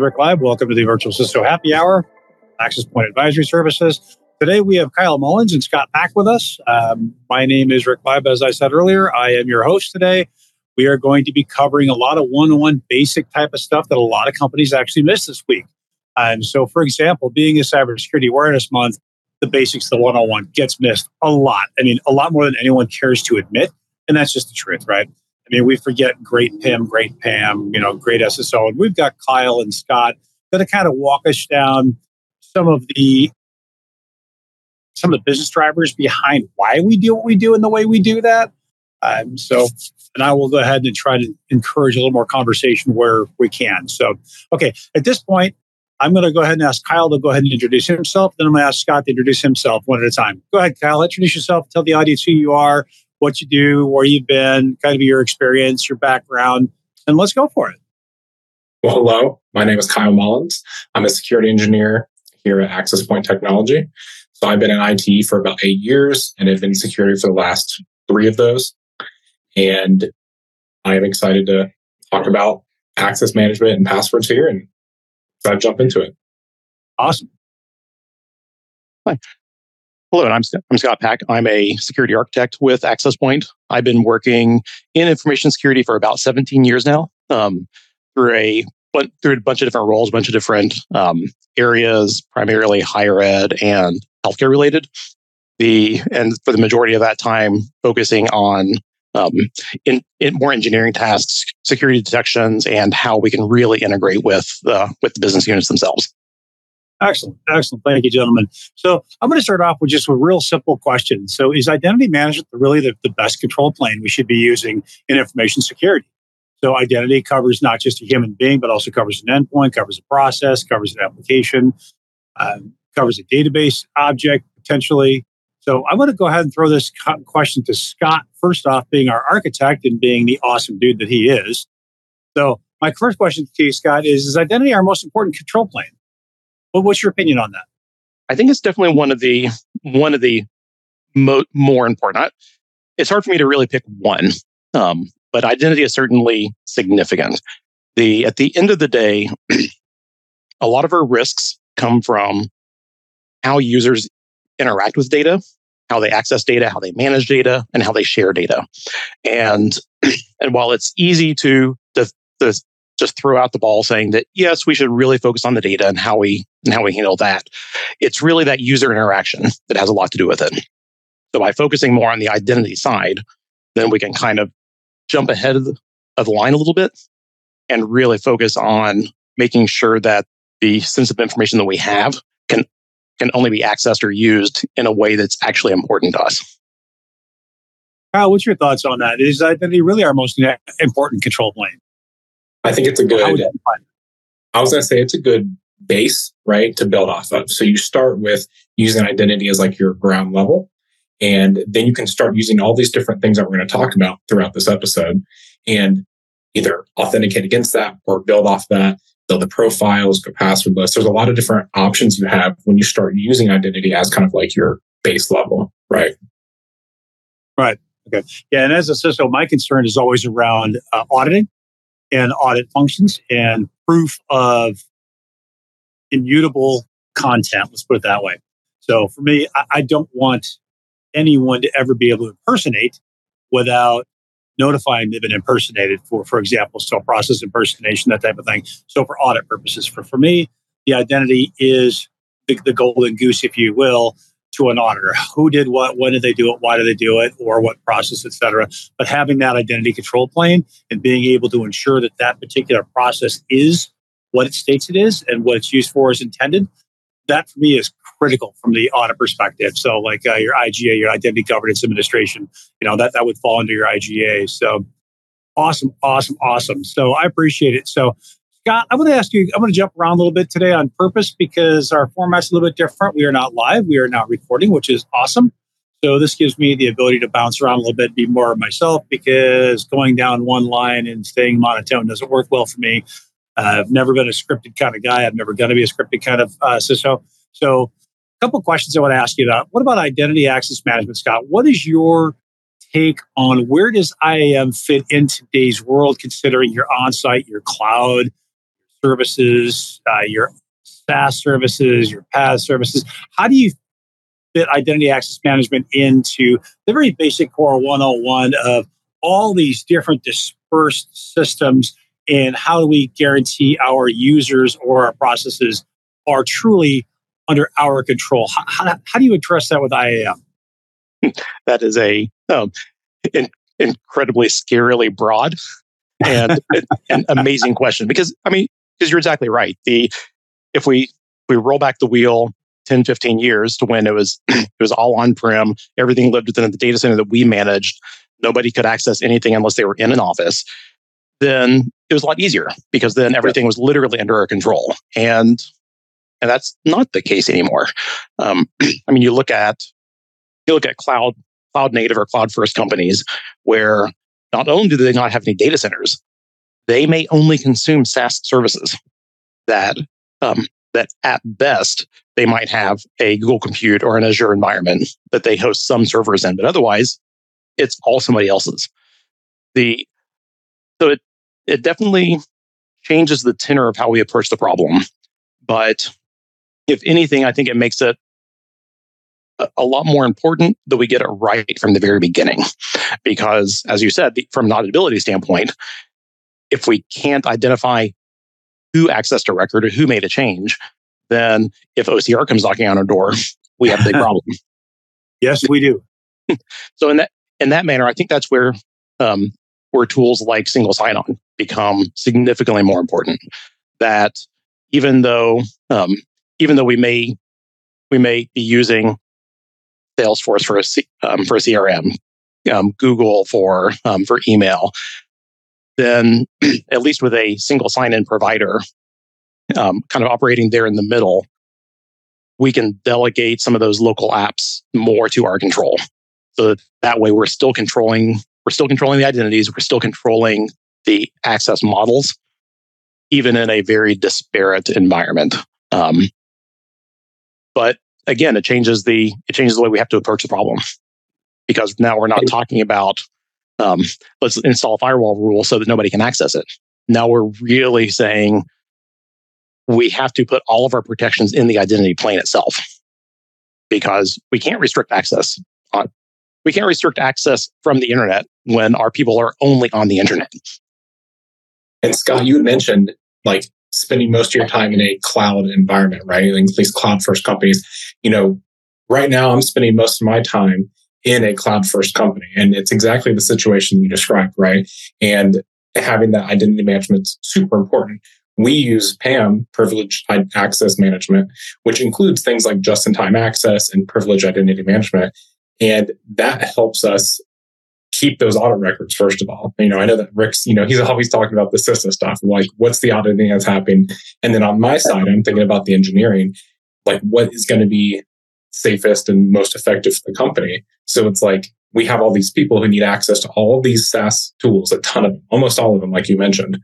Rick Live. Welcome to the Virtual CISO Happy Hour, Access Point Advisory Services. Today we have Kyle Mullins and Scott Pack with us. Um, my name is Rick Live. As I said earlier, I am your host today. We are going to be covering a lot of one-on-one basic type of stuff that a lot of companies actually miss this week. And so, for example, being a cybersecurity awareness month, the basics, the one-on-one gets missed a lot. I mean, a lot more than anyone cares to admit, and that's just the truth, right? I mean, we forget great PIM, great PAM, you know, great SSO. And we've got Kyle and Scott going to kind of walk us down some of the some of the business drivers behind why we do what we do and the way we do that. Um, so, and I will go ahead and try to encourage a little more conversation where we can. So, okay, at this point, I'm going to go ahead and ask Kyle to go ahead and introduce himself. Then I'm going to ask Scott to introduce himself one at a time. Go ahead, Kyle. Introduce yourself. Tell the audience who you are, what you do, where you've been, kind of your experience, your background, and let's go for it. Well, hello. My name is Kyle Mullins. I'm a security engineer here at Access Point Technology. So I've been in IT for about eight years and have been in security for the last three of those. And I am excited to talk about access management and passwords here and so I jump into it. Awesome. Hi. Hello, I'm, I'm Scott Pack. I'm a security architect with Access Point. I've been working in information security for about 17 years now um, through a through a bunch of different roles, a bunch of different um, areas, primarily higher ed and healthcare related. The and for the majority of that time, focusing on um, in, in, more engineering tasks, security detections, and how we can really integrate with uh, with the business units themselves. Excellent. Excellent. Thank you, gentlemen. So I'm going to start off with just a real simple question. So is identity management really the, the best control plane we should be using in information security? So identity covers not just a human being, but also covers an endpoint, covers a process, covers an application, um, covers a database object potentially. So I'm going to go ahead and throw this question to Scott. First off, being our architect and being the awesome dude that he is. So my first question to you, Scott, is: Is identity our most important control plane? What's your opinion on that? I think it's definitely one of the one of the mo- more important. It's hard for me to really pick one, um, but identity is certainly significant. The at the end of the day, a lot of our risks come from how users interact with data, how they access data, how they manage data, and how they share data. And and while it's easy to the, to just throw out the ball saying that yes, we should really focus on the data and how we and how we handle that. It's really that user interaction that has a lot to do with it. So by focusing more on the identity side, then we can kind of jump ahead of the, of the line a little bit and really focus on making sure that the sensitive information that we have can can only be accessed or used in a way that's actually important to us. Kyle, what's your thoughts on that? Is identity really our most important control plane? I think it's a good. I was going to say it's a good base, right, to build off of. So you start with using identity as like your ground level, and then you can start using all these different things that we're going to talk about throughout this episode, and either authenticate against that or build off that. Build the profiles, go password list. There's a lot of different options you have when you start using identity as kind of like your base level, right? Right. Okay. Yeah. And as a CISO, my concern is always around uh, auditing and audit functions and proof of immutable content. Let's put it that way. So for me, I, I don't want anyone to ever be able to impersonate without notifying they've been impersonated for, for example, so process impersonation, that type of thing. So for audit purposes, for, for me, the identity is the, the golden goose, if you will, to an auditor. Who did what? When did they do it? Why did they do it? Or what process, et cetera. But having that identity control plane and being able to ensure that that particular process is what it states it is and what it's used for is intended, that for me is critical from the audit perspective. So, like uh, your IGA, your Identity Governance Administration, you know that that would fall under your IGA. So, awesome, awesome, awesome. So, I appreciate it. So, Scott, I'm going to ask you, I'm going to jump around a little bit today on purpose because our format's a little bit different. We are not live, we are not recording, which is awesome. So this gives me the ability to bounce around a little bit, be more myself because going down one line and staying monotone doesn't work well for me. Uh, I've never been a scripted kind of guy. I'm never going to be a scripted kind of uh, CISO. So a couple questions I want to ask you about. What about identity access management, Scott? What is your take on where does IAM fit in today's world, considering your on-site, your cloud, services, uh, your SaaS services, your PaaS services. How do you fit identity access management into the very basic core 101 of all these different dispersed systems and how do we guarantee our users or our processes are truly under our control? How, how, how do you address that with IAM? That is a um, in, incredibly scarily broad and an amazing question because I mean because you're exactly right. The if we we roll back the wheel 10, 15 years to when it was it was all on-prem, everything lived within the data center that we managed. Nobody could access anything unless they were in an office. Then it was a lot easier because then everything was literally under our control. And and that's not the case anymore. Um, I mean, you look at you look at cloud cloud native or cloud first companies where not only do they not have any data centers, they may only consume SaaS services that um, that at best they might have a Google Compute or an Azure environment that they host some servers in, but otherwise it's all somebody else's. The so it it definitely changes the tenor of how we approach the problem. But if anything, I think it makes it a, lot more important that we get it right from the very beginning. Because as you said, from an auditability standpoint, if we can't identify who accessed a record or who made a change, then if OCR comes knocking on our door, we have a big problem. yes, we do. so in that in that manner, I think that's where um, where tools like single sign-on become significantly more important. That even though um, even though we may we may be using Salesforce for a C, um, for a CRM, um, Google for um, for email, then at least with a single sign-in provider, um, kind of operating there in the middle, we can delegate some of those local apps more to our control. So that, that way we're still controlling, we're still controlling the identities, we're still controlling the access models, even in a very disparate environment. Um, but again, it changes the it changes the way we have to approach the problem because now we're not talking about um, let's install a firewall rule so that nobody can access it. Now we're really saying we have to put all of our protections in the identity plane itself because we can't restrict access on we can't restrict access from the internet when our people are only on the internet. And Scott, you mentioned like spending most of your time in a cloud environment, right? At least cloud first companies. You know, right now I'm spending most of my time in a cloud first company. And it's exactly the situation you described, right? And having that identity management is super important. We use PAM, privileged access management, which includes things like just in time access and privileged identity management. And that helps us keep those audit records, first of all. You know, I know that Rick's, you know, he's always talking about the system stuff, like what's the auditing that's happening. And then on my side, I'm thinking about the engineering, like what is going to be safest and most effective for the company. So it's like we have all these people who need access to all of these SaaS tools, a ton of almost all of them, like you mentioned.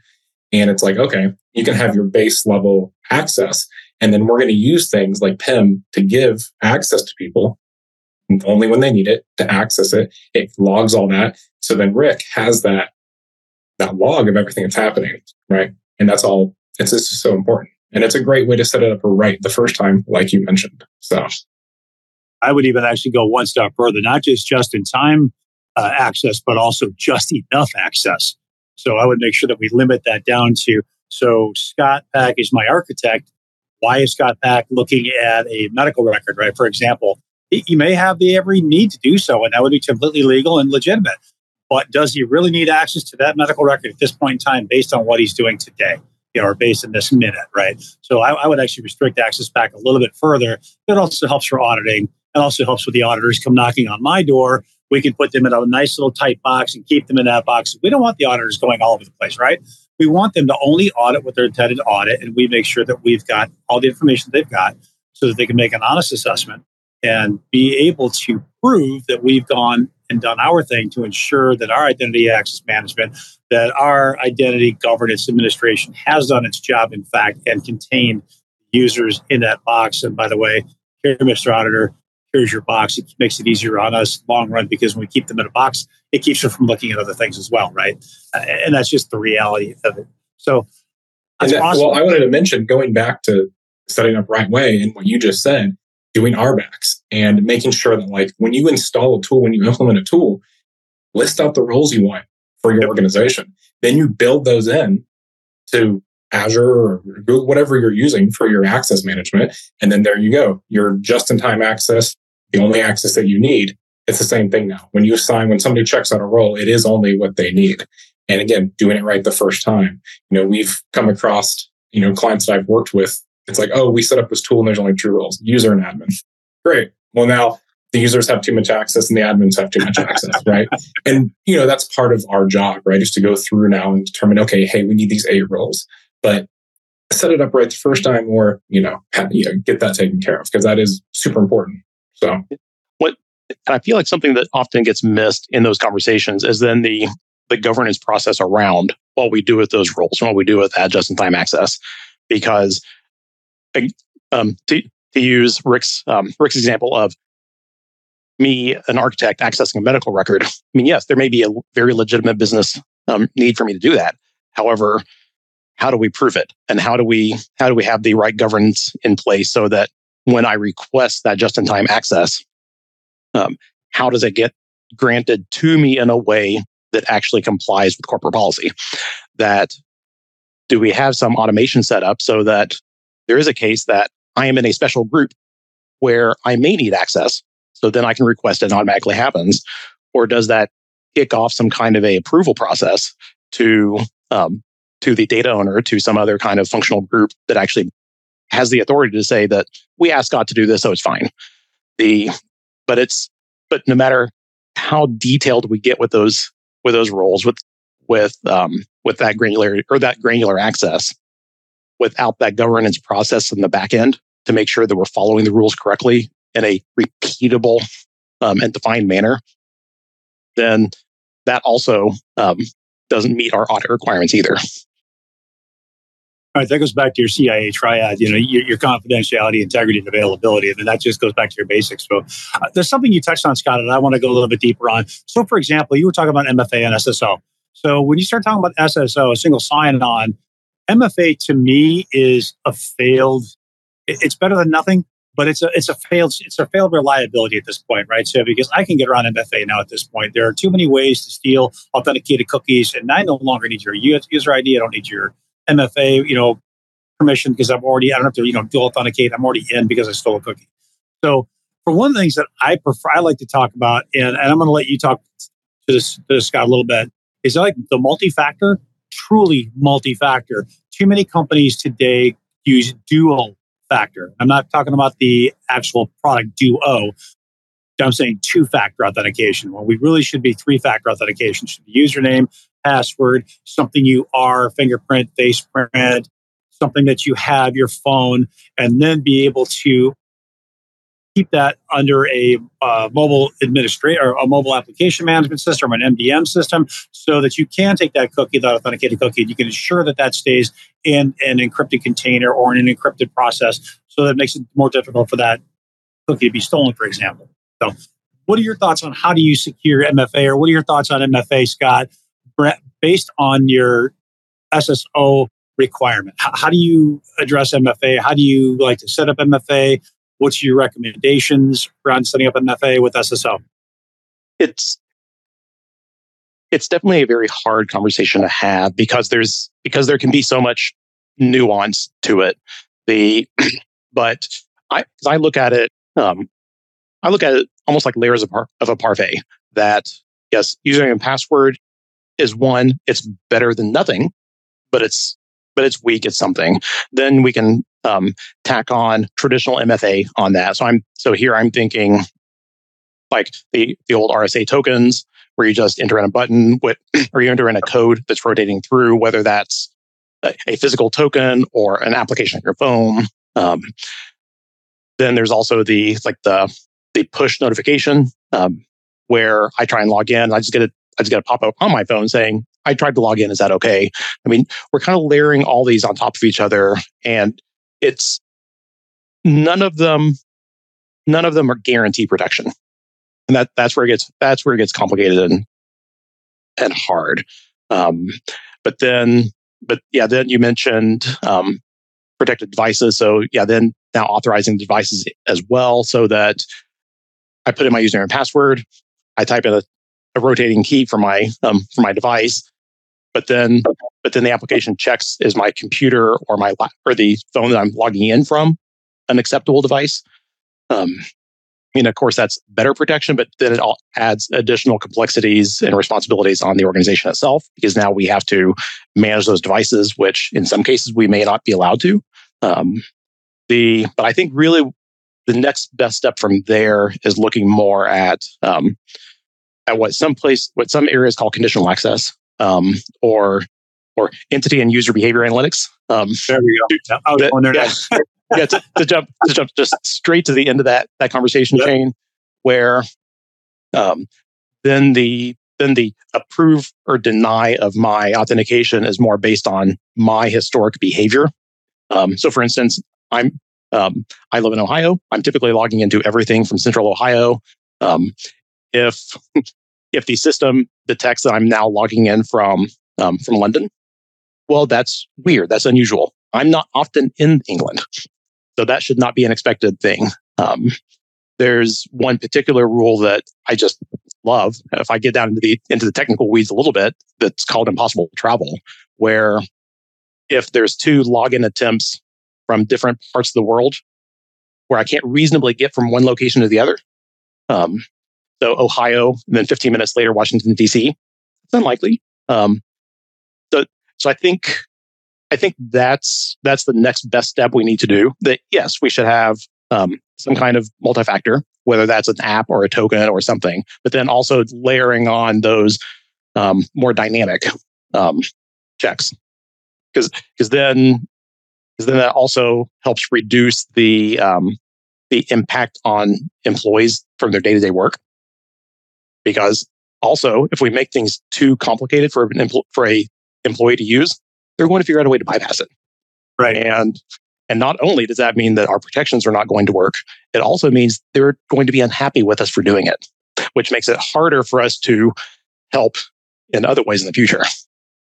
And it's like, okay, you can have your base level access. And then we're going to use things like PIM to give access to people only when they need it to access it. It logs all that. So then Rick has that, that log of everything that's happening. Right. And that's all. It's just so important. And it's a great way to set it up right the first time, like you mentioned. So I would even actually go one step further, not just just in time uh, access, but also just enough access. So I would make sure that we limit that down to. So Scott Pack is my architect. Why is Scott Pack looking at a medical record, right? For example, he may have the every need to do so, and that would be completely legal and legitimate. But does he really need access to that medical record at this point in time based on what he's doing today? You know, or based in this minute, right? So I, I would actually restrict access back a little bit further. It also helps for auditing. It also helps with the auditors come knocking on my door. We can put them in a nice little tight box and keep them in that box. We don't want the auditors going all over the place, right? We want them to only audit what they're intended to audit, and we make sure that we've got all the information they've got so that they can make an honest assessment and be able to prove that we've gone and done our thing to ensure that our identity access management, that our identity governance administration has done its job, in fact, and contained users in that box. And by the way, here, Mr. Auditor, here's your box. It makes it easier on us long run because when we keep them in a box, it keeps them from looking at other things as well, right? And that's just the reality of it. So that, awesome. Well, I wanted to mention going back to setting up right way and what you just said, doing RBACs and making sure that like when you install a tool, when you implement a tool, list out the roles you want for your organization. Then you build those in to Azure or Google, whatever you're using for your access management. And then there you go. Your just in time access, the only access that you need. It's the same thing now. When you assign, when somebody checks out a role, it is only what they need. And again, doing it right the first time. You know, we've come across, you know, clients that I've worked with. It's like, oh, we set up this tool and there's only two roles, user and admin. Great. Well, now the users have too much access and the admins have too much access, right? And, you know, that's part of our job, right? Is to go through now and determine, okay, hey, we need these eight roles, but set it up right the first time or, you know, get that taken care of because that is super important. So what I feel like something that often gets missed in those conversations is then the the governance process around what we do with those roles and what we do with that just in time access. Because um, to, to use Rick's um, Rick's example of me, an architect accessing a medical record, I mean, yes, there may be a very legitimate business um, need for me to do that. However, how do we prove it, and how do we how do we have the right governance in place so that when I request that just in time access, um, how does it get granted to me in a way that actually complies with corporate policy? That do we have some automation set up so that there is a case that I am in a special group where I may need access so then I can request it and automatically happens. Or does that kick off some kind of a approval process to um, to the data owner, to some other kind of functional group that actually has the authority to say that we asked Scott to do this, so it's fine. The but it's but no matter how detailed we get with those with those roles with with um, with that granular or that granular access, without that governance process in the back end to make sure that we're following the rules correctly in a repeatable um, and defined manner, then that also um, doesn't meet our audit requirements either. All right, that goes back to your CIA triad. You know, your, your confidentiality, integrity, and availability. and that just goes back to your basics. So, uh, there's something you touched on, Scott, and I want to go a little bit deeper on. So, for example, you were talking about MFA and SSO. So, when you start talking about SSO, a single sign-on, MFA to me is a failed. It's better than nothing, but it's a it's a failed it's a failed reliability at this point, right? So because I can get around MFA now at this point, there are too many ways to steal authenticated cookies, and I no longer need your user ID. I don't need your MFA, you know, permission because I'm already I don't have to you know dual authenticate. I'm already in because I stole a cookie. So for one of the things that I prefer, I like to talk about, and, and I'm going to let you talk to this, to this guy a little bit, is I like the multi-factor, truly multi-factor. Too many companies today use dual factor. I'm not talking about the actual product duo. I'm saying two factor authentication. Well, we really should be three factor authentication. Should be username, password, something you are, fingerprint, face print, something that you have, your phone, and then be able to keep that under a uh, mobile administrator or a mobile application management system, an MDM system, so that you can take that cookie, that authenticated cookie, and you can ensure that that stays in an encrypted container or in an encrypted process, so that makes it more difficult for that cookie to be stolen, for example. So, what are your thoughts on how do you secure MFA, or what are your thoughts on MFA, Scott, based on your SSO requirement? How, how do you address MFA? How do you like to set up MFA? What's your recommendations around setting up MFA with SSO? It's it's definitely a very hard conversation to have because there's because there can be so much nuance to it. The but I I look at it um, I look at it almost like layers of, par- of a parfait. That yes, username and password is one. It's better than nothing, but it's but it's weak at something. Then we can um, tack on traditional MFA on that. So I'm so here I'm thinking like the the old RSA tokens where you just enter in a button with, or you enter in a code that's rotating through, whether that's a, a physical token or an application on your phone. Um, then there's also the like the the push notification um, where I try and log in. I just get a I just get a pop up on my phone saying I tried to log in. Is that okay? I mean, we're kind of layering all these on top of each other, and it's none of them none of them are guarantee protection and that that's where it gets that's where it gets complicated and and hard um, but then but yeah, then you mentioned um, protected devices. So yeah, then now authorizing the devices as well, so that I put in my username and password. I type in a, a rotating key for my um, for my device, but then but then the application checks is my computer or my or the phone that I'm logging in from an acceptable device. Um, I mean, of course, that's better protection, but then it all adds additional complexities and responsibilities on the organization itself because now we have to manage those devices, which in some cases we may not be allowed to. Um, the but I think really the next best step from there is looking more at um, at what some place what some areas call conditional access um, or or entity and user behavior analytics. Um, there we go. I was that, yeah, yeah, to, to, jump to jump just straight to the end of that that conversation yep. chain, where um, then the then the approve or deny of my authentication is more based on my historic behavior. Um, so, for instance, I'm um, I live in Ohio. I'm typically logging into everything from Central Ohio. Um, if if the system detects that I'm now logging in from um, from London, well, that's weird. That's unusual. I'm not often in England. So that should not be an expected thing. Um, there's one particular rule that I just love. If I get down into the into the technical weeds a little bit, that's called impossible travel, where if there's two login attempts from different parts of the world, where I can't reasonably get from one location to the other, um, so Ohio, and then 15 minutes later, Washington D.C. It's unlikely. Um, so, so I think I think that's that's the next best step we need to do. That yes, we should have um, some kind of multi-factor, whether that's an app or a token or something, but then also layering on those um, more dynamic um, checks, because because then because then that also helps reduce the um, the impact on employees from their day to day work. Because also, if we make things too complicated for an empl- for a employee to use, they're going to figure out a way to bypass it. Right. And and not only does that mean that our protections are not going to work, it also means they're going to be unhappy with us for doing it, which makes it harder for us to help in other ways in the future.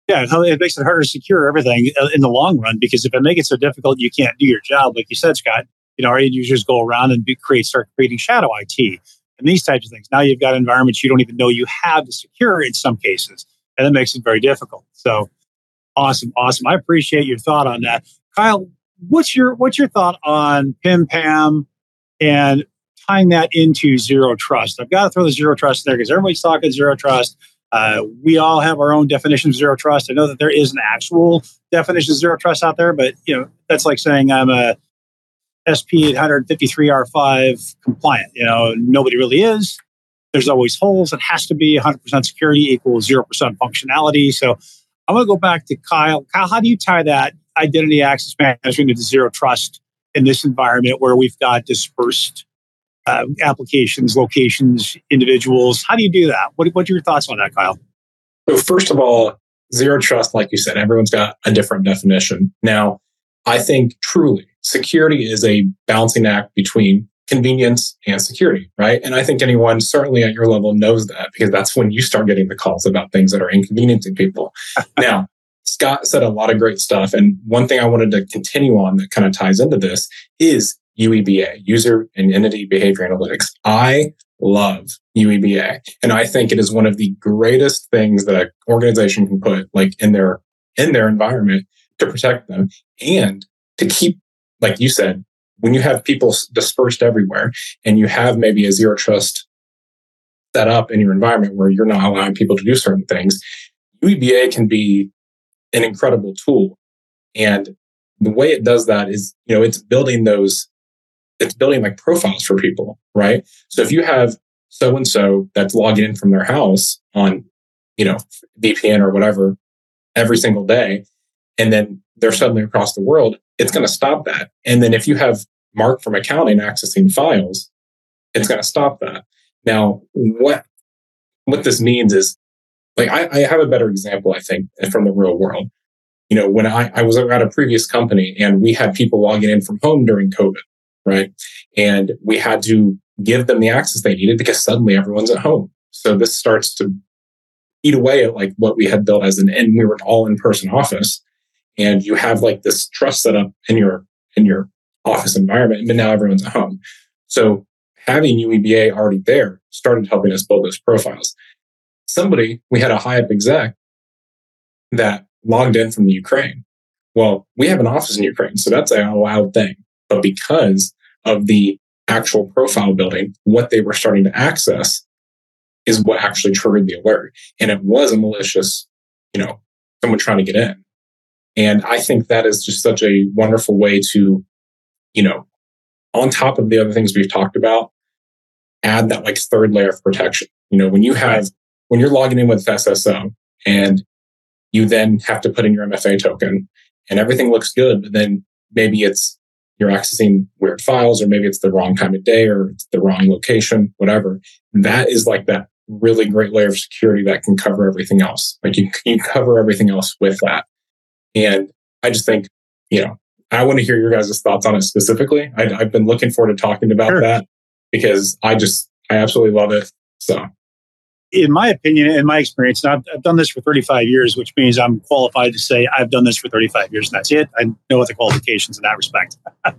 Yeah, it makes it harder to secure everything uh, in the long run because if I make it so difficult you can't do your job, like you said, Scott, you know, our end users go around and be, create, start creating shadow IT and these types of things. Now you've got environments you don't even know you have to secure in some cases, and it makes it very difficult. So Awesome, awesome. I appreciate your thought on that, Kyle. What's your what's your thought on PIM PAM and tying that into zero trust? I've got to throw the zero trust there because everybody's talking zero trust. Uh, we all have our own definition of zero trust. I know that there is an actual definition of zero trust out there, but you know that's like saying I'm a SP 853R5 compliant. You know, nobody really is. There's always holes. It has to be 100% security equals 0% functionality. So I'm going to go back to Kyle. Kyle, how do you tie that identity access management into zero trust in this environment where we've got dispersed uh, applications, locations, individuals? How do you do that? What, what are your thoughts on that, Kyle? So, first of all, zero trust, like you said, everyone's got a different definition. Now, I think truly security is a balancing act between convenience and security, right? And I think anyone certainly at your level knows that because that's when you start getting the calls about things that are inconveniencing people. now, Scott said a lot of great stuff. And one thing I wanted to continue on that kind of ties into this is UEBA, User and Entity Behavior Analytics. I love UEBA. And I think it is one of the greatest things that an organization can put like in their in their environment to protect them and to keep, like you said, when you have people dispersed everywhere and you have maybe a zero trust set up in your environment where you're not allowing people to do certain things, UEBA can be an incredible tool. And the way it does that is, you know, it's building those, it's building like profiles for people, right? So if you have so and so that's logging in from their house on, you know, VPN or whatever every single day, and then they're suddenly across the world, it's going to stop that. And then if you have Mark from accounting accessing files, it's going to stop that. Now, what what this means is, like, I, I, have a better example, I think, from the real world. You know, when I, I was at a previous company and we had people logging in from home during COVID, right? And we had to give them the access they needed because suddenly everyone's at home. So this starts to eat away at like what we had built as an, and we were all in person office and you have like this trust set up in your in your office environment, but now everyone's at home. So having UEBA already there started helping us build those profiles. Somebody, we had a high up exec that logged in from the Ukraine. Well, we have an office in Ukraine, so that's a allowed thing. But because of the actual profile building, what they were starting to access is what actually triggered the alert. And it was a malicious, you know, someone trying to get in. And I think that is just such a wonderful way to, you know, on top of the other things we've talked about, add that like third layer of protection. You know, when you have, when you're logging in with SSO and you then have to put in your MFA token and everything looks good, but then maybe it's you're accessing weird files or maybe it's the wrong time of day or it's the wrong location, whatever. That is like that really great layer of security that can cover everything else. Like you can cover everything else with that. And I just think, you know, I want to hear your guys' thoughts on it specifically. I, have been looking forward to talking about sure. that because I just, I absolutely love it. So, in my opinion, in my experience, and I've, I've done this for 35 years, which means I'm qualified to say I've done this for 35 years and that's it. I know the qualifications in that respect.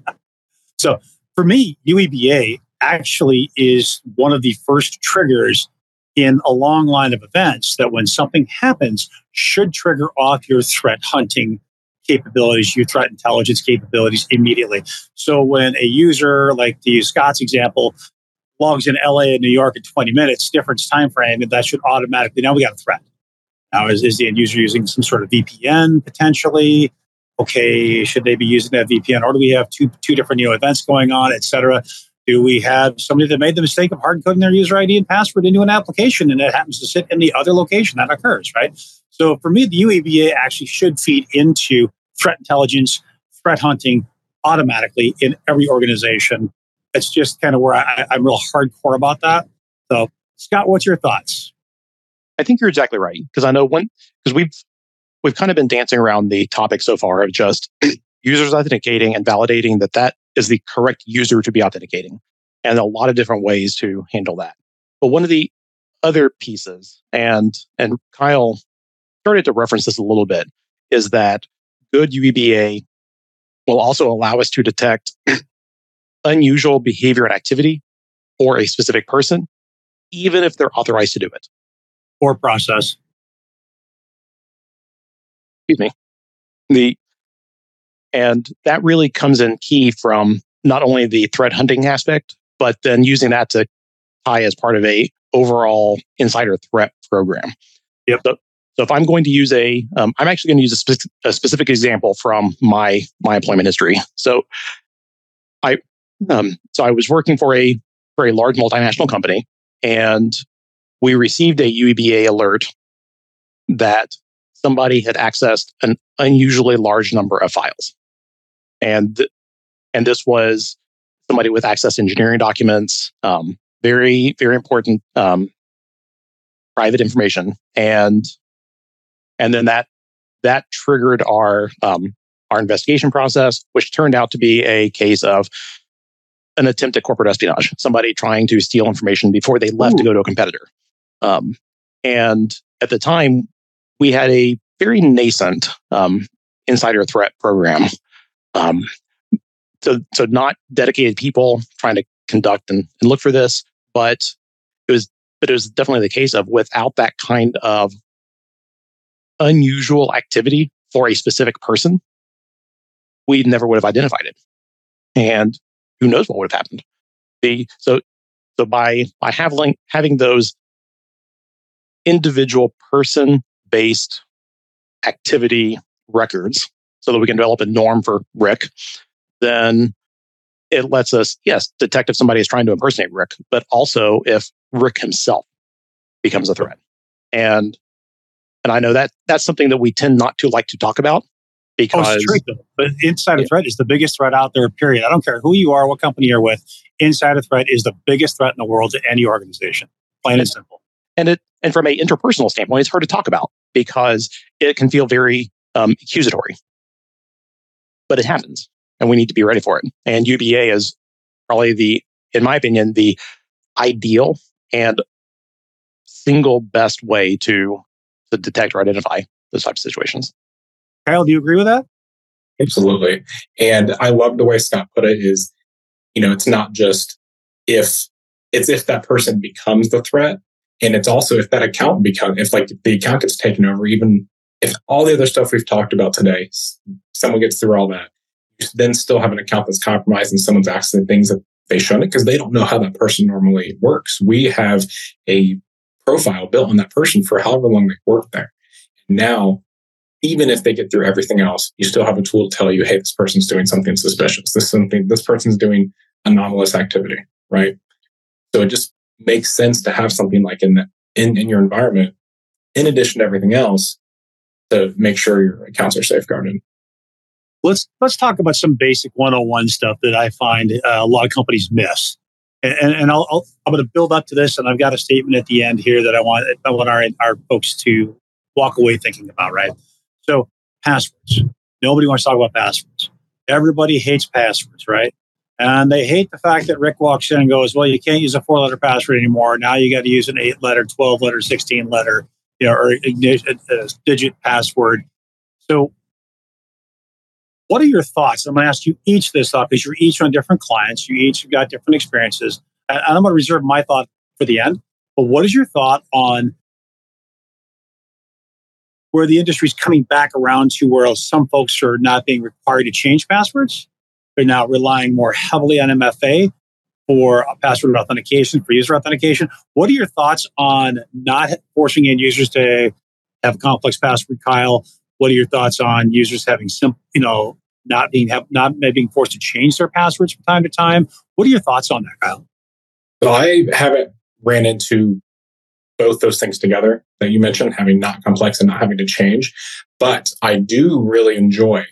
so, for me, UEBA actually is one of the first triggers in a long line of events that when something happens should trigger off your threat hunting capabilities, your threat intelligence capabilities immediately. So when a user, like the Scott's example, logs in LA and New York in 20 minutes, difference time frame, and that should automatically now we got a threat. Now is, is the end user using some sort of VPN potentially? Okay, should they be using that VPN, or do we have two two different you know events going on, et cetera? Do we have somebody that made the mistake of hard coding their user ID and password into an application and it happens to sit in the other location that occurs, right? So for me, the UEBA actually should feed into threat intelligence, threat hunting automatically in every organization. It's just kind of where I, I'm real hardcore about that. So, Scott, what's your thoughts? I think you're exactly right because I know when because we've we've kind of been dancing around the topic so far of just users authenticating and validating that that is the correct user to be authenticating and a lot of different ways to handle that. But one of the other pieces, and and Kyle started to reference this a little bit, is that good UEBA will also allow us to detect unusual behavior and activity for a specific person, even if they're authorized to do it. Or process. Excuse me. The and that really comes in key from not only the threat hunting aspect, but then using that to tie as part of a overall insider threat program. Yep. So, so if I'm going to use a, am um, actually going to use a, spe- a, specific example from my my employment history. So I, um, so I was working for a very large multinational company, and we received a UEBA alert that somebody had accessed an unusually large number of files and and this was somebody with access engineering documents, um, very very important um, private information, and and then that that triggered our um, our investigation process, which turned out to be a case of an attempt at corporate espionage, somebody trying to steal information before they left Ooh. to go to a competitor. Um, and at the time, we had a very nascent um, insider threat program um, so, so not dedicated people trying to conduct and, and look for this, but it was, but it was definitely the case of without that kind of unusual activity for a specific person, we never would have identified it. And who knows what would have happened. The, so, so by, by having, having those individual person based activity records so that we can develop a norm for Rick, then it lets us, yes, detect if somebody is trying to impersonate Rick, but also if Rick himself becomes a threat. And and I know that that's something that we tend not to like to talk about because oh, straight though. But insider yeah. threat is the biggest threat out there, period. I don't care who you are, what company you're with. Insider threat is the biggest threat in the world to any organization. Plain and simple. And it and from a interpersonal standpoint, it's hard to talk about because it can feel very um, accusatory but it happens and we need to be ready for it. And UBA is probably the, in my opinion, the ideal and single best way to, to detect or identify those types of situations. Kyle, do you agree with that? Absolutely. And I love the way Scott put it is, you know, it's not just if it's if that person becomes the threat. And it's also if that account becomes, if like the account gets taken over, even if all the other stuff we've talked about today, someone gets through all that, then still have an account that's compromised and someone's accessing things that they shouldn't because they don't know how that person normally works. We have a profile built on that person for however long they've worked there. Now, even if they get through everything else, you still have a tool to tell you, hey, this person's doing something suspicious. This something this person's doing anomalous activity, right? So it just makes sense to have something like in the, in, in your environment, in addition to everything else, to make sure your accounts are safeguarded. Let's let's talk about some basic 101 stuff that I find uh, a lot of companies miss. And, and, I'll, I'll, I'm going to build up to this, and I've got a statement at the end here that I want I want our our folks to walk away thinking about. Right. So passwords. Nobody wants to talk about passwords. Everybody hates passwords, right? And they hate the fact that Rick walks in and goes, "Well, you can't use a four-letter password anymore. Now you got to use an eight-letter, twelve-letter, sixteen-letter, you know, or a, a uh, uh, digit password." So, what are your thoughts? I'm going to ask you each this thought because you're each on different clients. You each have got different experiences, and I'm going to reserve my thought for the end. But what is your thought on where the industry is coming back around to where some folks are not being required to change passwords. They're now relying more heavily on MFA for password authentication, for user authentication. What are your thoughts on not forcing end users to have a complex password, Kyle? What are your thoughts on users having simple, you know, not being have, not being forced to change their passwords from time to time? What are your thoughts on that, Kyle? So I haven't ran into both those things together that you mentioned, having not complex and not having to change. But I do really enjoy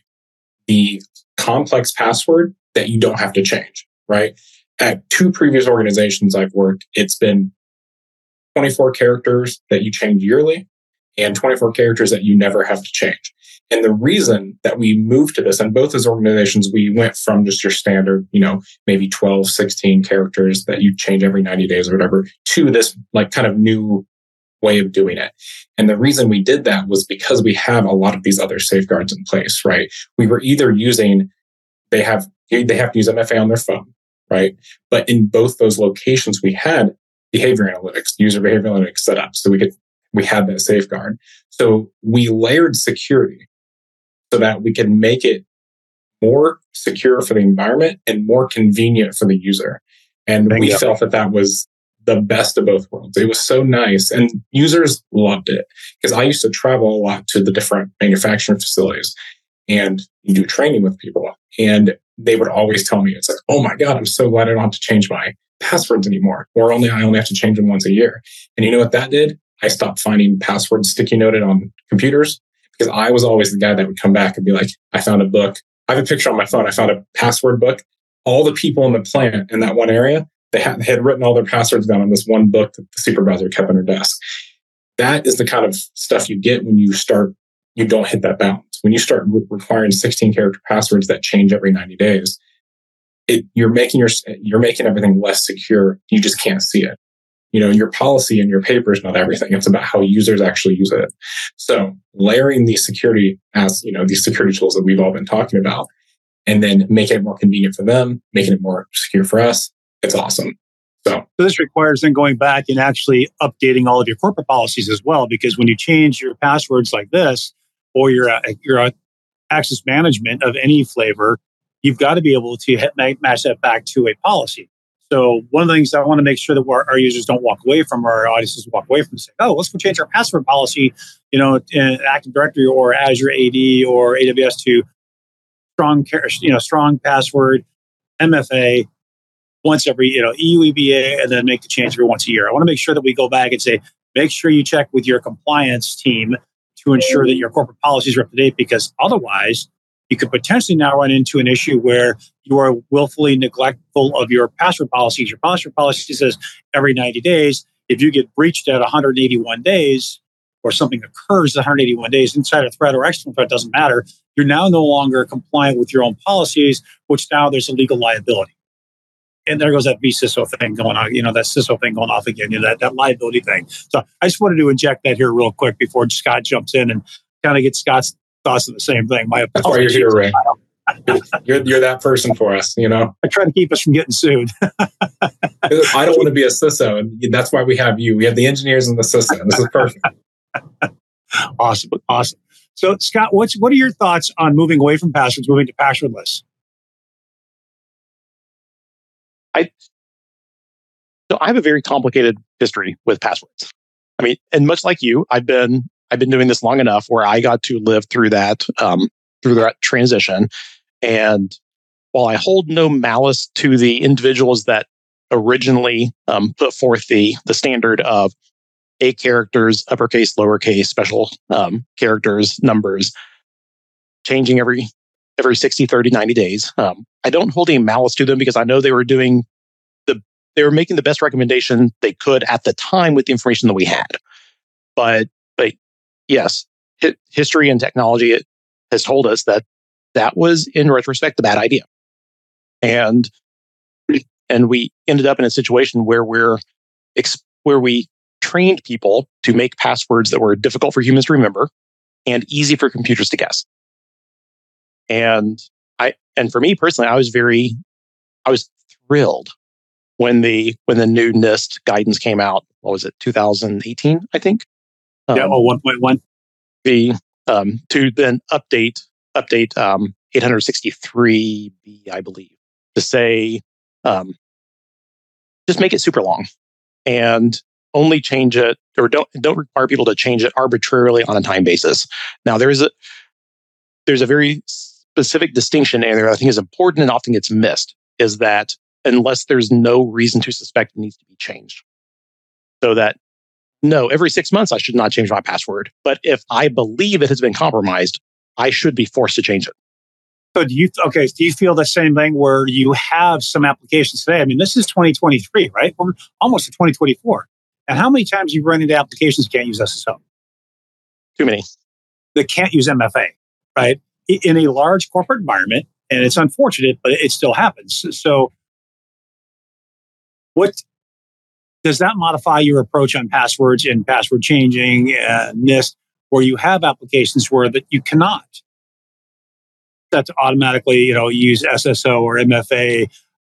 the complex password that you don't have to change, right? At two previous organizations I've worked, it's been 24 characters that you change yearly and 24 characters that you never have to change. And the reason that we moved to this, and both those organizations, we went from just your standard, you know, maybe 12, 16 characters that you change every 90 days or whatever, to this like kind of new way of doing it. And the reason we did that was because we have a lot of these other safeguards in place, right? We were either using, they have, they have to use MFA on their phone, right? But in both those locations, we had behavior analytics, user behavior analytics set up. So we could, we had that safeguard. So we layered security so that we could make it more secure for the environment and more convenient for the user. And we felt that that was the best of both worlds. It was so nice and users loved it because I used to travel a lot to the different manufacturing facilities and do training with people. And they would always tell me, it's like, oh my God, I'm so glad I don't have to change my passwords anymore. Or only I only have to change them once a year. And you know what that did? I stopped finding passwords sticky noted on computers because I was always the guy that would come back and be like, I found a book. I have a picture on my phone. I found a password book. All the people in the plant in that one area, they had, they had written all their passwords down on this one book that the supervisor kept on her desk. That is the kind of stuff you get when you start, you don't hit that balance. When you start re- requiring 16 character passwords that change every 90 days, it, you're making your, you're making everything less secure. You just can't see it you know, your policy and your paper is not everything. It's about how users actually use it. So layering these security as, you know, these security tools that we've all been talking about and then making it more convenient for them, making it more secure for us. It's awesome. So, so this requires then going back and actually updating all of your corporate policies as well, because when you change your passwords like this, or your uh, your access management of any flavor, you've got to be able to hit, match that back to a policy. So one of the things I want to make sure that our, users don't walk away from, our audiences walk away from, say, oh, let's go change our password policy, you know, in Active Directory or Azure AD or AWS to strong, you know, strong password, MFA, once every, you know, EUEBA, and then make the change every once a year. I want to make sure that we go back and say, make sure you check with your compliance team to ensure that your corporate policies are up to date because otherwise you could potentially now run into an issue where you are willfully neglectful of your password policies. Your password policy says every 90 days. If you get breached at 181 days, or something occurs 181 days inside a threat or external threat doesn't matter. You're now no longer compliant with your own policies, which now there's a legal liability. And there goes that vCISO thing going on, you know, that CISO thing going off again, you know, that, that liability thing. So I just wanted to inject that here real quick before Scott jumps in and kind of get Scott's thoughts on the same thing. My That's why you're here, Ray. you're, you're that person for us, you know? I try to keep us from getting sued. I don't want to be a CISO, and that's why we have you. We have the engineers and the CISO. This is perfect. awesome. Awesome. So, Scott, what's what are your thoughts on moving away from passwords, moving to passwordless? I so I have a very complicated history with passwords. I mean, and much like you, I've been I've been doing this long enough where I got to live through that um, through that transition. And while I hold no malice to the individuals that originally um, put forth the the standard of a characters, uppercase, lowercase, special um, characters, numbers, changing every every 60, 30, 90 days. Um, I don't hold any malice to them because I know they were doing the they were making the best recommendation they could at the time with the information that we had. But but yes, history and technology has told us that that was in retrospect a bad idea. And and we ended up in a situation where we're where we trained people to make passwords that were difficult for humans to remember and easy for computers to guess. And I and for me personally, I was very I was thrilled when the when the new NIST guidance came out. What was it, 2018, I think? Um, yeah, oh, 1.1. The um, to then update update um, 863b, I believe, to say um, just make it super long and only change it or don't don't require people to change it arbitrarily on a time basis. Now there's a there's a very specific distinction there I think is important and often gets missed is that unless there's no reason to suspect it needs to be changed. So that no, every six months I should not change my password. But if I believe it has been compromised, I should be forced to change it. So do you okay? Do you feel the same thing where you have some applications today? I mean, this is 2023, right? We're almost to 2024. And how many times you run into applications can't use SSO? Too many. That can't use MFA, right? In a large corporate environment, and it's unfortunate, but it still happens. So, what does that modify your approach on passwords and password changing and NIST, where you have applications where that you cannot to automatically, you know, use SSO or MFA?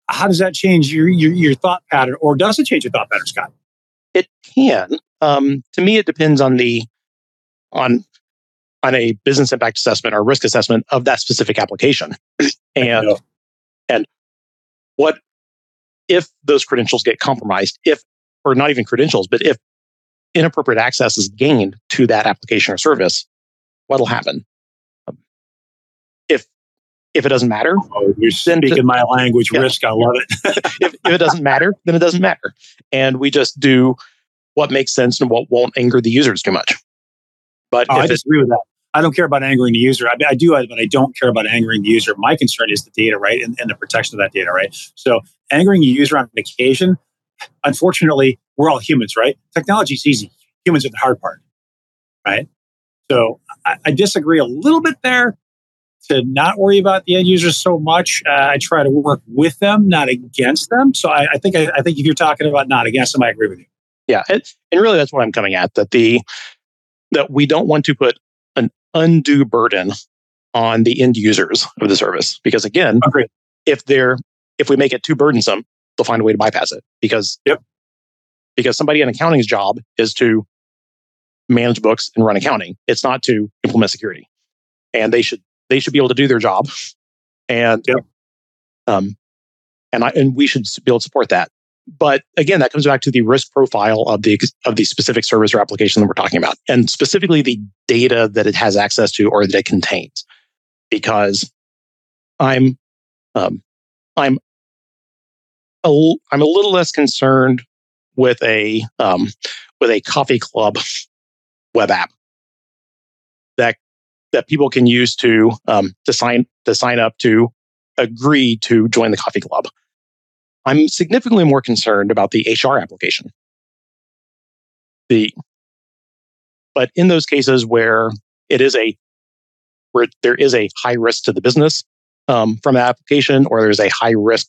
How does that change your, your, your thought pattern, or does it change your thought pattern, Scott? It can. Um, to me, it depends on the on on a business impact assessment or risk assessment of that specific application, and and what if those credentials get compromised? If or not even credentials, but if inappropriate access is gained to that application or service, what'll happen? Um, if if it doesn't matter, oh, you're speaking to, my language. Yeah, risk, I love it. if, if it doesn't matter, then it doesn't matter, and we just do what makes sense and what won't anger the users too much. But oh, I disagree with that. I don't care about angering the user. I, I do, but I don't care about angering the user. My concern is the data, right, and, and the protection of that data, right. So angering a user on occasion unfortunately, we're all humans, right? Technology is easy. Humans are the hard part, right? So I, I, disagree a little bit there to not worry about the end users so much. Uh, I try to work with them, not against them. So I, I think I, I, think if you're talking about not against them, I agree with you. Yeah, and, really that's what I'm coming at. That the that we don't want to put undue burden on the end users of the service because again, okay. if they're if we make it too burdensome, they'll find a way to bypass it because yep. because somebody in accounting's job is to manage books and run accounting. It's not to implement security, and they should they should be able to do their job, and yep. um, and I and we should be able to support that. But again, that comes back to the risk profile of the of the specific service or application that we're talking about, and specifically the data that it has access to or that it contains. Because I'm um, I'm a, I'm a little less concerned with a um, with a coffee club web app that that people can use to um, to sign to sign up to agree to join the coffee club. I'm significantly more concerned about the HR application. The but in those cases where it is a where there is a high risk to the business um, from an application, or there's a high risk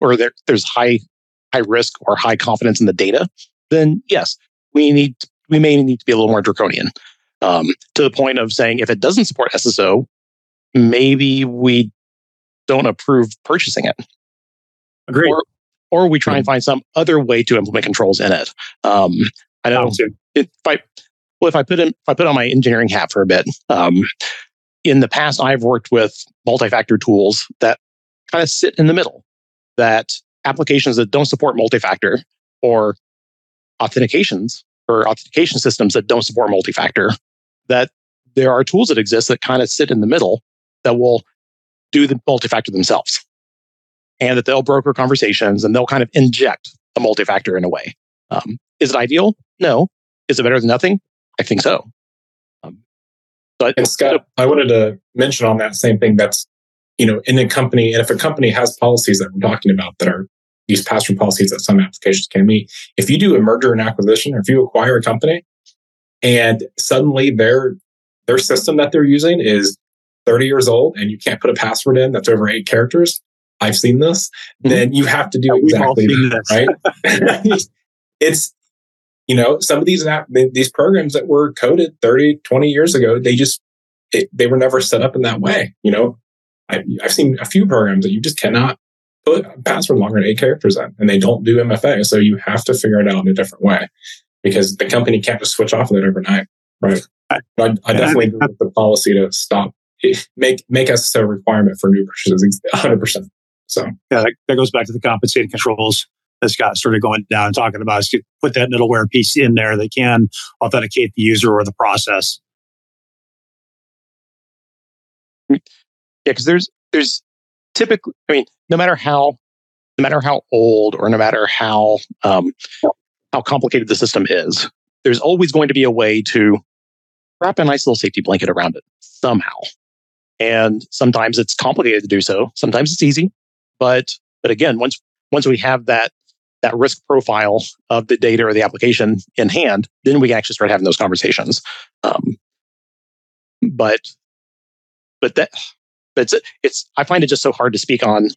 or there, there's high high risk or high confidence in the data, then yes, we need we may need to be a little more draconian. um, to the point of saying if it doesn't support SSO, maybe we don't approve purchasing it. Agreed. Or, or we try and find some other way to implement controls in it. Um, I know if I well, if I put in, if I put on my engineering hat for a bit, um, in the past I've worked with multi-factor tools that kind of sit in the middle. That applications that don't support multi-factor or authentications or authentication systems that don't support multi-factor, that there are tools that exist that kind of sit in the middle that will do the multi-factor themselves. And that they'll broker conversations and they'll kind of inject a multi-factor in a way. Um, is it ideal? No. Is it better than nothing? I think so. Um, but and Scott, I wanted to mention on that same thing. That's you know, in a company, and if a company has policies that we're talking about that are these pass-through policies that some applications can meet, if you do a merger and acquisition, or if you acquire a company, and suddenly their their system that they're using is 30 years old and you can't put a password in that's over eight characters, I've seen this, mm-hmm. then you have to do yeah, exactly that, right? it's, you know, some of these app, these programs that were coded 30, 20 years ago, they just, it, they were never set up in that way. You know, I, I've seen a few programs that you just cannot put a password longer than eight characters in and they don't do MFA. So you have to figure it out in a different way because the company can't just switch off of it overnight. Right. I, I definitely agree with the policy to stop make make us a requirement for new purchases 100 percent so yeah that, that, goes back to the compensating controls that scott started going down and talking about is to put that middleware piece in there that can authenticate the user or the process yeah because there's there's typically i mean no matter how no matter how old or no matter how um, how complicated the system is there's always going to be a way to wrap a nice little safety blanket around it somehow and sometimes it's complicated to do so. Sometimes it's easy. But but again, once once we have that that risk profile of the data or the application in hand, then we can actually start having those conversations. Um, but but that but it's, it's I find it just so hard to speak on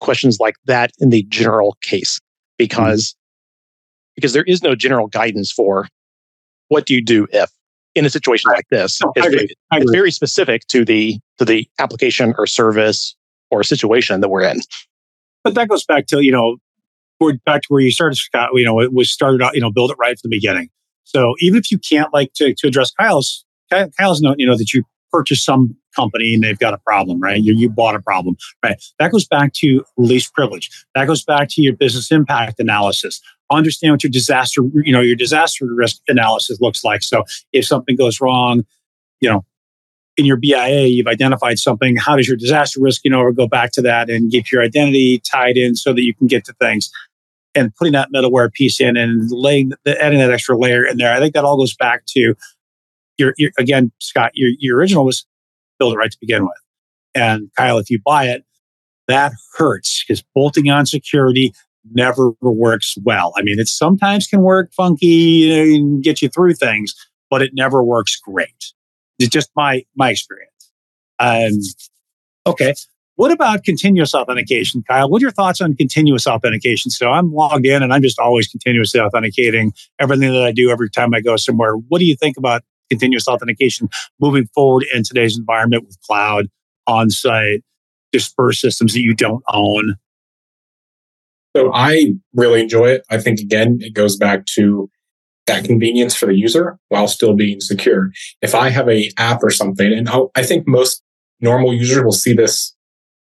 questions like that in the general case because mm-hmm. because there is no general guidance for what do you do if in a situation like this. No, it's, very, it's very specific to the to the application or service or situation that we're in. But that goes back to you know, back to where you started, Scott. You know, it was started out. You know, build it right from the beginning. So even if you can't like to to address Kyle's Kyle's note, you know that you purchased some company and they've got a problem, right? You, you bought a problem, right? That goes back to least privilege. That goes back to your business impact analysis understand what your disaster, you know, your disaster risk analysis looks like. So if something goes wrong, you know, in your BIA, you've identified something. How does your disaster risk, you know, go back to that and get your identity tied in so that you can get to things? And putting that middleware piece in and laying, the, adding that extra layer in there. I think that all goes back to your, your again, Scott, your, your original was build it right to begin with. And Kyle, if you buy it, that hurts because bolting on security, never works well. I mean, it sometimes can work funky and get you through things, but it never works great. It's just my my experience. Um, okay. What about continuous authentication, Kyle? What are your thoughts on continuous authentication? So I'm logged in and I'm just always continuously authenticating everything that I do every time I go somewhere. What do you think about continuous authentication moving forward in today's environment with cloud, on site, dispersed systems that you don't own? So I really enjoy it. I think again, it goes back to that convenience for the user while still being secure. If I have a app or something, and I'll, I think most normal users will see this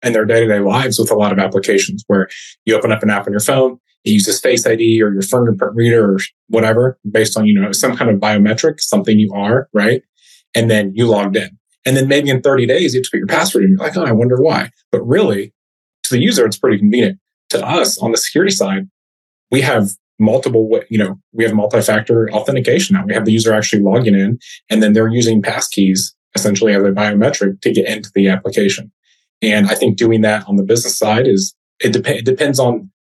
in their day-to-day lives with a lot of applications where you open up an app on your phone, it uses Face ID or your fingerprint reader or whatever based on, you know, some kind of biometric, something you are, right? And then you logged in. And then maybe in 30 days, you have to put your password and you're like, oh, I wonder why. But really, to the user, it's pretty convenient to us on the security side, we have multiple, you know, we have multi-factor authentication now. We have the user actually logging in and then they're using passkeys essentially as a biometric to get into the application. And I think doing that on the business side is, it, dep- it depends on,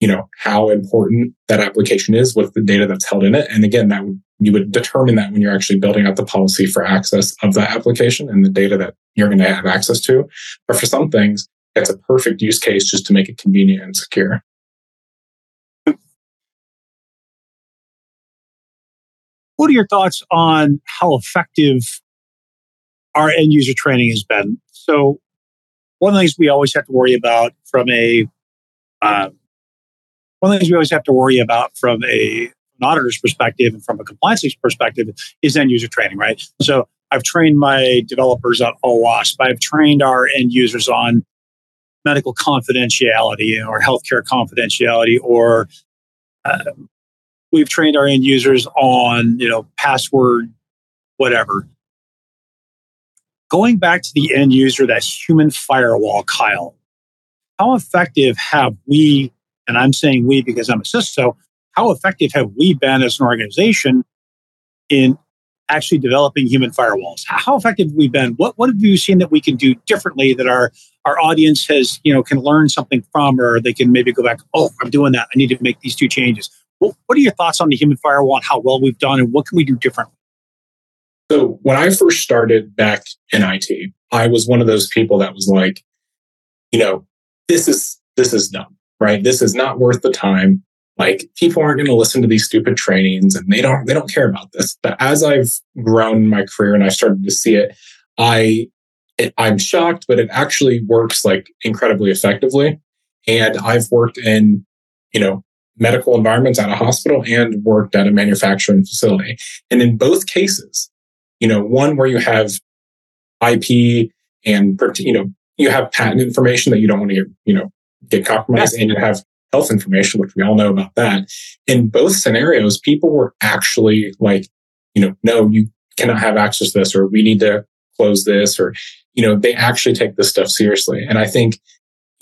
you know, how important that application is with the data that's held in it. And again, that you would determine that when you're actually building out the policy for access of that application and the data that you're going to have access to. But for some things, it's a perfect use case just to make it convenient and secure. What are your thoughts on how effective our end user training has been? So, one of the things we always have to worry about from a uh, one of the things we always have to worry about from a an auditor's perspective and from a compliance perspective is end user training, right? So I've trained my developers on OWASP. I've trained our end users on medical confidentiality or healthcare confidentiality, or uh, we've trained our end users on you know password, whatever. Going back to the end user, that human firewall, Kyle. How effective have we? And I'm saying we because I'm a CISO how effective have we been as an organization in actually developing human firewalls? How effective have we been? What what have you seen that we can do differently that our our audience has you know can learn something from, or they can maybe go back. Oh, I'm doing that. I need to make these two changes. What, what are your thoughts on the human firewall and how well we've done, and what can we do differently? So when I first started back in IT, I was one of those people that was like, you know, this is this is dumb, right? This is not worth the time. Like people aren't going to listen to these stupid trainings and they don't, they don't care about this. But as I've grown my career and I started to see it, I, it, I'm shocked, but it actually works like incredibly effectively. And I've worked in, you know, medical environments at a hospital and worked at a manufacturing facility. And in both cases, you know, one where you have IP and, you know, you have patent information that you don't want to, you know, get compromised and you have health information, which we all know about that. In both scenarios, people were actually like, you know, no, you cannot have access to this, or we need to close this, or, you know, they actually take this stuff seriously. And I think,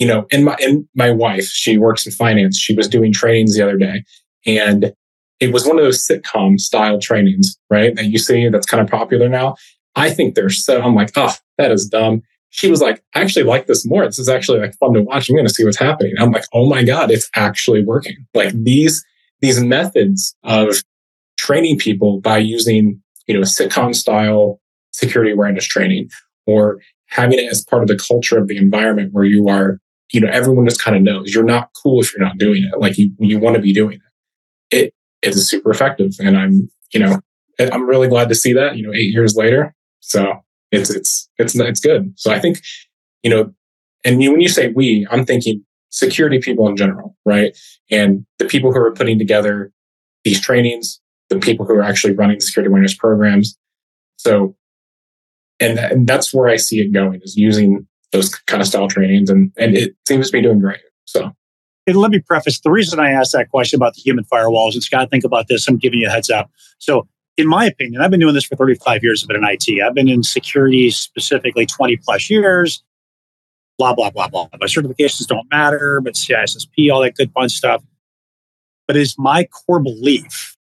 you know, in my, in my wife, she works in finance. She was doing trainings the other day and it was one of those sitcom style trainings, right? That you see that's kind of popular now. I think they're so, I'm like, oh, that is dumb she was like, I actually like this more. This is actually like fun to watch. I'm going to see what's happening. I'm like, oh my God, it's actually working. Like these, these methods of training people by using, you know, sitcom style security awareness training or having it as part of the culture of the environment where you are, you know, everyone just kind of knows you're not cool if you're not doing it. Like you, you want to be doing it. It, is super effective. And I'm, you know, I'm really glad to see that, you know, eight years later. So it's it's it's it's good. So I think you know, and when you say we, I'm thinking security people in general, right? And the people who are putting together these trainings, the people who are actually running the security awareness programs. So, and, and that's where I see it going is using those kind of style trainings, and and it seems to be doing great. So. And let me preface the reason I asked that question about the human firewalls, and Scott, think about this. I'm giving you a heads up. So in my opinion, I've been doing this for 35 years. I've been in IT. I've been in security specifically 20 plus years. Blah, blah, blah, blah. My certifications don't matter, but CISSP, all that good fun stuff. But it's my core belief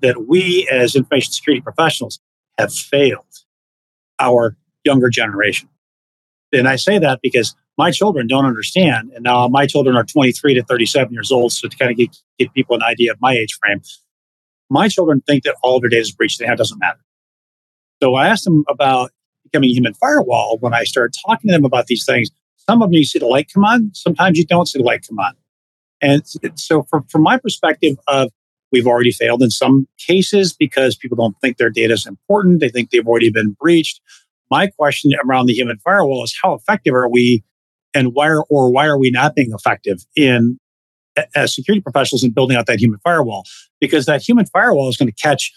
that we as information security professionals have failed our younger generation. And I say that because my children don't understand. And now my children are 23 to 37 years old. So to kind of get, get people an idea of my age frame, my children think that all of their data is breached and it doesn't matter. So I asked them about becoming a human firewall. When I started talking to them about these things, some of them you see the light come on, sometimes you don't see the light come on. And so from, from my perspective of we've already failed in some cases because people don't think their data is important. They think they've already been breached. My question around the human firewall is how effective are we and why are, or why are we not being effective in as security professionals in building out that human firewall because that human firewall is going to catch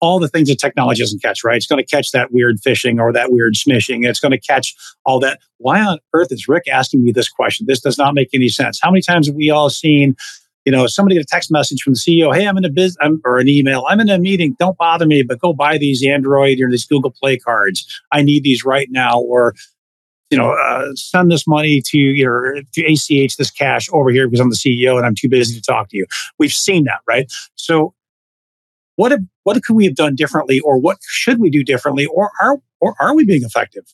all the things that technology doesn't catch, right? It's going to catch that weird phishing or that weird smishing. It's going to catch all that. Why on earth is Rick asking me this question? This does not make any sense. How many times have we all seen, you know, somebody get a text message from the CEO, hey, I'm in a business, or an email, I'm in a meeting, don't bother me, but go buy these Android or these Google Play cards. I need these right now. Or you know, uh, send this money to your to ACH this cash over here because I'm the CEO and I'm too busy to talk to you. We've seen that, right? So, what have, what could we have done differently, or what should we do differently, or are or are we being effective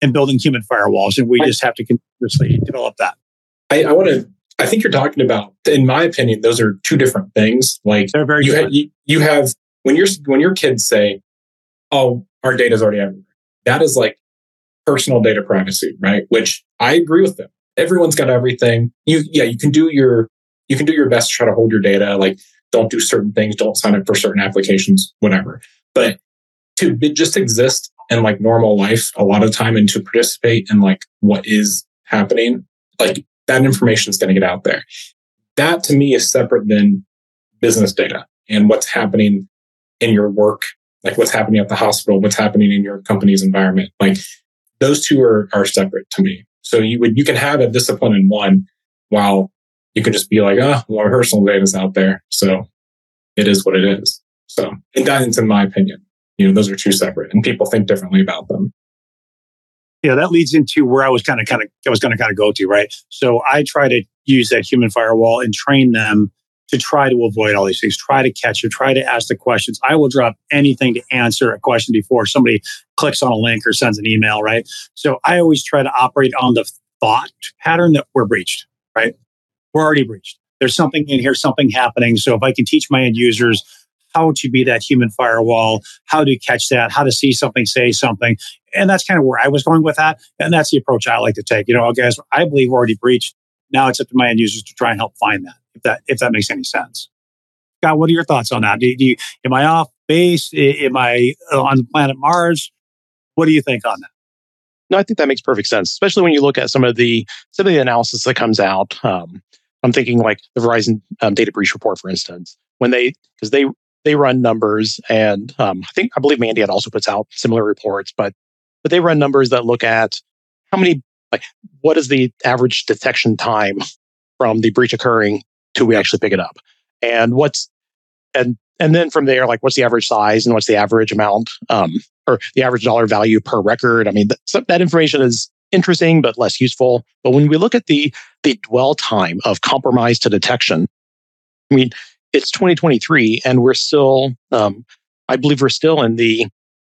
in building human firewalls? And we just have to continuously develop that. I, I want to. I think you're talking about, in my opinion, those are two different things. Like they're very you, have, you, you have when your when your kids say, "Oh, our data is already everywhere," that is like personal data privacy, right? Which I agree with them. Everyone's got everything. You, yeah, you can do your, you can do your best to try to hold your data. Like don't do certain things, don't sign up for certain applications, whatever. But to just exist in like normal life a lot of time and to participate in like what is happening, like that information is going to get out there. That to me is separate than business data and what's happening in your work, like what's happening at the hospital, what's happening in your company's environment. Like those two are, are separate to me. So you would, you can have a discipline in one while you can just be like, oh, well, our personal data is out there. So it is what it is. So, and that's in my opinion. You know, those are two separate and people think differently about them. Yeah, that leads into where I was kind of kind of I was going to kind of go to, right? So I try to use that human firewall and train them to try to avoid all these things, try to catch it, try to ask the questions. I will drop anything to answer a question before somebody clicks on a link or sends an email, right? So I always try to operate on the thought pattern that we're breached, right? We're already breached. There's something in here, something happening. So if I can teach my end users how to be that human firewall, how to catch that, how to see something, say something. And that's kind of where I was going with that. And that's the approach I like to take. You know, guys, I believe already breached. Now it's up to my end users to try and help find that, if that if that makes any sense. Scott, what are your thoughts on that? Do, do you, am I off base? Am I on the planet Mars? What do you think on that? No, I think that makes perfect sense, especially when you look at some of the some of the analysis that comes out. Um, I'm thinking like the Verizon um, data breach report, for instance, when they because they they run numbers, and um, I think I believe Mandiant also puts out similar reports, but but they run numbers that look at how many like what is the average detection time from the breach occurring to we actually pick it up, and what's and and then from there, like what's the average size and what's the average amount um, or the average dollar value per record. I mean, that, that information is interesting but less useful. But when we look at the the dwell time of compromise to detection, I mean, it's 2023 and we're still, um, I believe we're still in the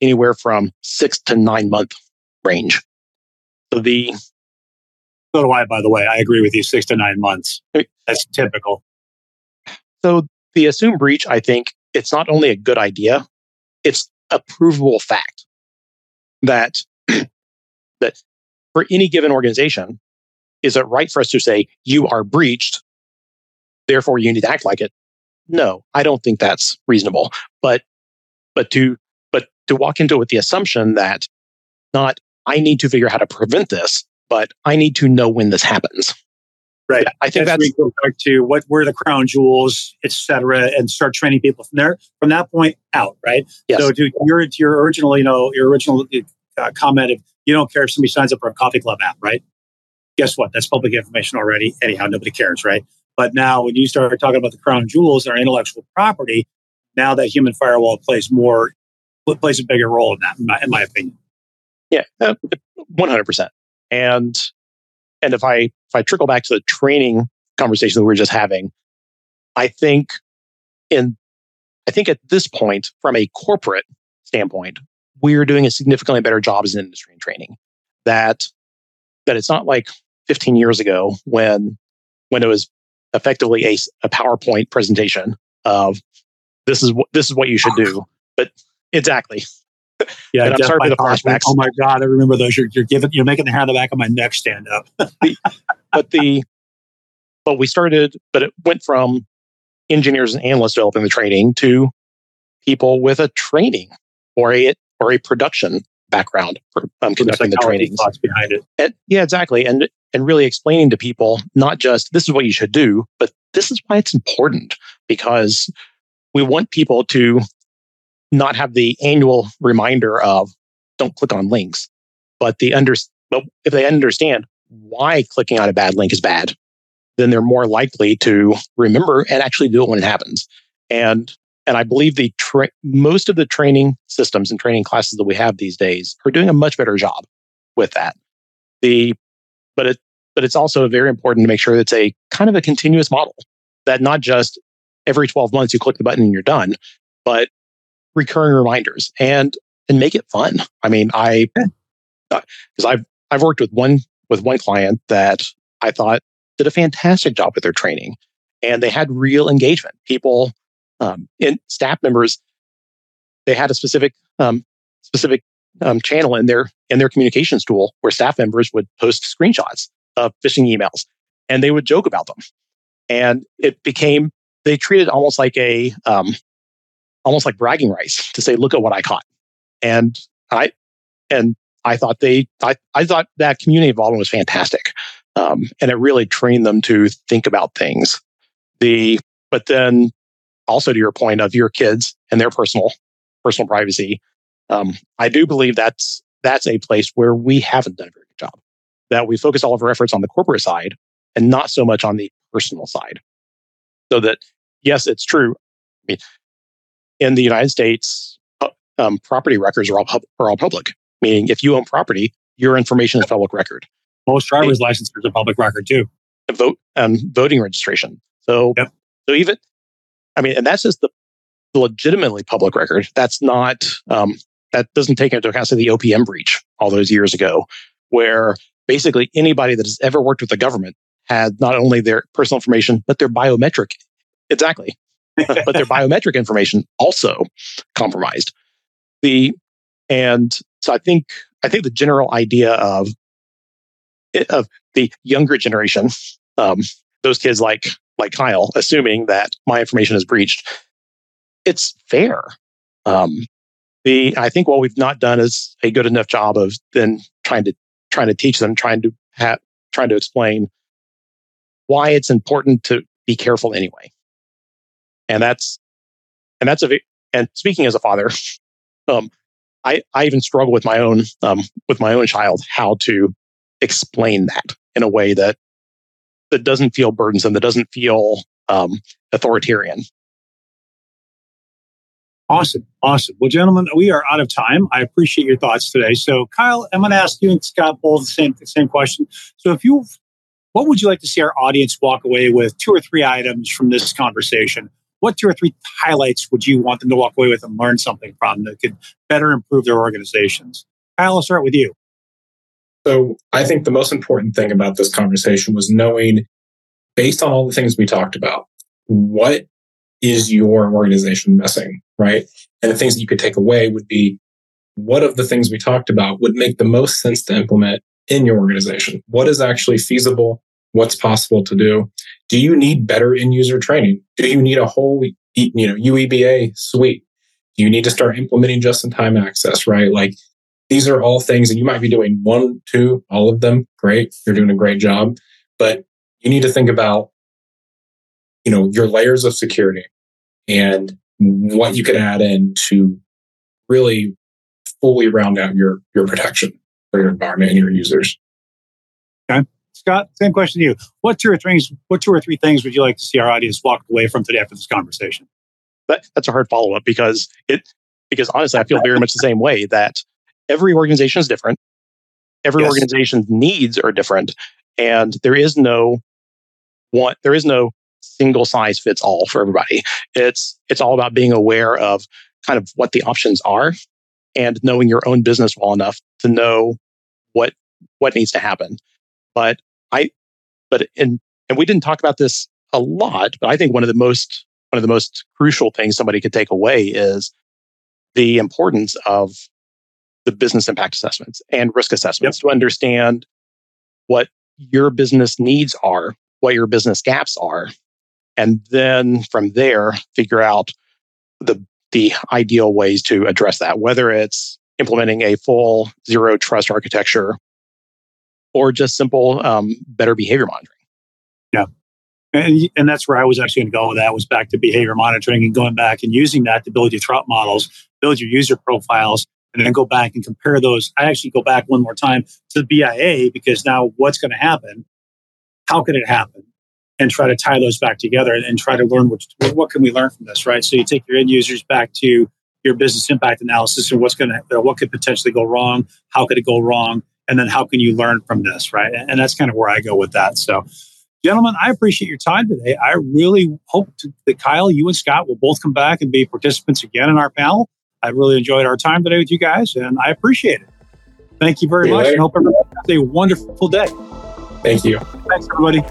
anywhere from six to nine month range. So the so do I, by the way. I agree with you. Six to nine months. That's typical. So the assumed breach, I think it's not only a good idea, it's a provable fact that that for any given organization, is it right for us to say you are breached, therefore you need to act like it? No, I don't think that's reasonable. But but to but to walk into it with the assumption that not I need to figure out how to prevent this, but I need to know when this happens. Right. I think that's, that's go back to what were the crown jewels, et cetera, and start training people from there. From that point out, right? Yes. So to your to your original, you know, your original uh, comment of you don't care if somebody signs up for a coffee club app, right? Guess what? That's public information already. Anyhow, nobody cares, right? But now when you start talking about the crown jewels, and our intellectual property, now that human firewall plays more, plays a bigger role in that, in my, in my opinion. Yeah, uh, one hundred percent. And and if I if I trickle back to the training conversation that we were just having, I think in I think at this point, from a corporate standpoint, we're doing a significantly better job as an industry in training. That that it's not like 15 years ago when when it was effectively a, a PowerPoint presentation of this is what this is what you should do. But exactly. Yeah, I'm sorry for the flashbacks. Oh my god, I remember those. You're, you're giving, you're making the hair on the back of my neck stand up. but the, but we started, but it went from engineers and analysts developing the training to people with a training or a or a production background for um, conducting the training. Thoughts behind it. And, yeah, exactly. And and really explaining to people not just this is what you should do, but this is why it's important because we want people to not have the annual reminder of don't click on links, but the under but if they understand why clicking on a bad link is bad, then they're more likely to remember and actually do it when it happens. And and I believe the tra- most of the training systems and training classes that we have these days are doing a much better job with that. The but it but it's also very important to make sure it's a kind of a continuous model that not just every 12 months you click the button and you're done, but recurring reminders and and make it fun. I mean, I because uh, I've I've worked with one with one client that I thought did a fantastic job with their training, and they had real engagement. People, um, in staff members, they had a specific um, specific um, channel in their in their communications tool where staff members would post screenshots of phishing emails, and they would joke about them, and it became they treated almost like a um, almost like bragging rights to say, look at what I caught. And I and I thought they I, I thought that community involvement was fantastic. Um, and it really trained them to think about things. The but then also to your point of your kids and their personal personal privacy, um, I do believe that's that's a place where we haven't done a very good job. That we focus all of our efforts on the corporate side and not so much on the personal side. So that yes, it's true. I mean, in the United States, uh, um, property records are all, pub- are all public, meaning if you own property, your information is public record. Most driver's licenses are public record too. Vote um, voting registration. So, yep. so even, I mean, and that's just the legitimately public record. That's not um, that doesn't take into account say, the OPM breach all those years ago, where basically anybody that has ever worked with the government had not only their personal information but their biometric exactly but their biometric information also compromised. The and so I think I think the general idea of of the younger generation, um, those kids like like Kyle, assuming that my information is breached, it's fair. Um, the I think what we've not done is a good enough job of then trying to trying to teach them, trying to trying to explain why it's important to be careful anyway and that's and that's a and speaking as a father, um, I I even struggle with my own um, with my own child how to explain that in a way that that doesn't feel burdensome, that doesn't feel um, authoritarian. Awesome. Awesome. Well, gentlemen, we are out of time. I appreciate your thoughts today. So, Kyle, I'm going to ask you and Scott both the same, the same question. So, if you, what would you like to see our audience walk away with two or three items from this conversation? what two or three highlights would you want them to walk away with and learn something from that could better improve their organizations? Kyle, I'll start with you. So I think the most important thing about this conversation was knowing, based on all the things we talked about, what is your organization missing, right? And the things that you could take away would be what of the things we talked about would make the most sense to implement in your organization? What is actually feasible? What's possible to do? Do you need better end user training? Do you need a whole, you know, UEBA suite? Do you need to start implementing just in time access, right? Like these are all things and you might be doing one, two, all of them. Great. You're doing a great job, but you need to think about, you know, your layers of security and what you can add in to really fully round out your, your protection for your environment and your users. Okay. Scott, same question to you. What two or things? What two or three things would you like to see our audience walk away from today after this conversation? That, that's a hard follow up because it because honestly, I feel very much the same way that every organization is different. Every yes. organization's needs are different, and there is no one. There is no single size fits all for everybody. It's it's all about being aware of kind of what the options are and knowing your own business well enough to know what what needs to happen. But I, but and and we didn't talk about this a lot, but I think one of the most one of the most crucial things somebody could take away is the importance of the business impact assessments and risk assessments yep. to understand what your business needs are, what your business gaps are, and then from there figure out the the ideal ways to address that, whether it's implementing a full zero trust architecture or just simple um, better behavior monitoring. Yeah. And, and that's where I was actually going to go with that was back to behavior monitoring and going back and using that to build your threat models, build your user profiles, and then go back and compare those. I actually go back one more time to the BIA because now what's going to happen? How could it happen? And try to tie those back together and, and try to learn what, what can we learn from this, right? So you take your end users back to your business impact analysis and what's going to, uh, what could potentially go wrong? How could it go wrong? and then how can you learn from this right? And that's kind of where i go with that. So gentlemen i appreciate your time today. I really hope to, that kyle you and scott will both come back and be participants again in our panel. I really enjoyed our time today with you guys and i appreciate it. Thank you very much and hope everyone has a wonderful day. Thank you. Thanks everybody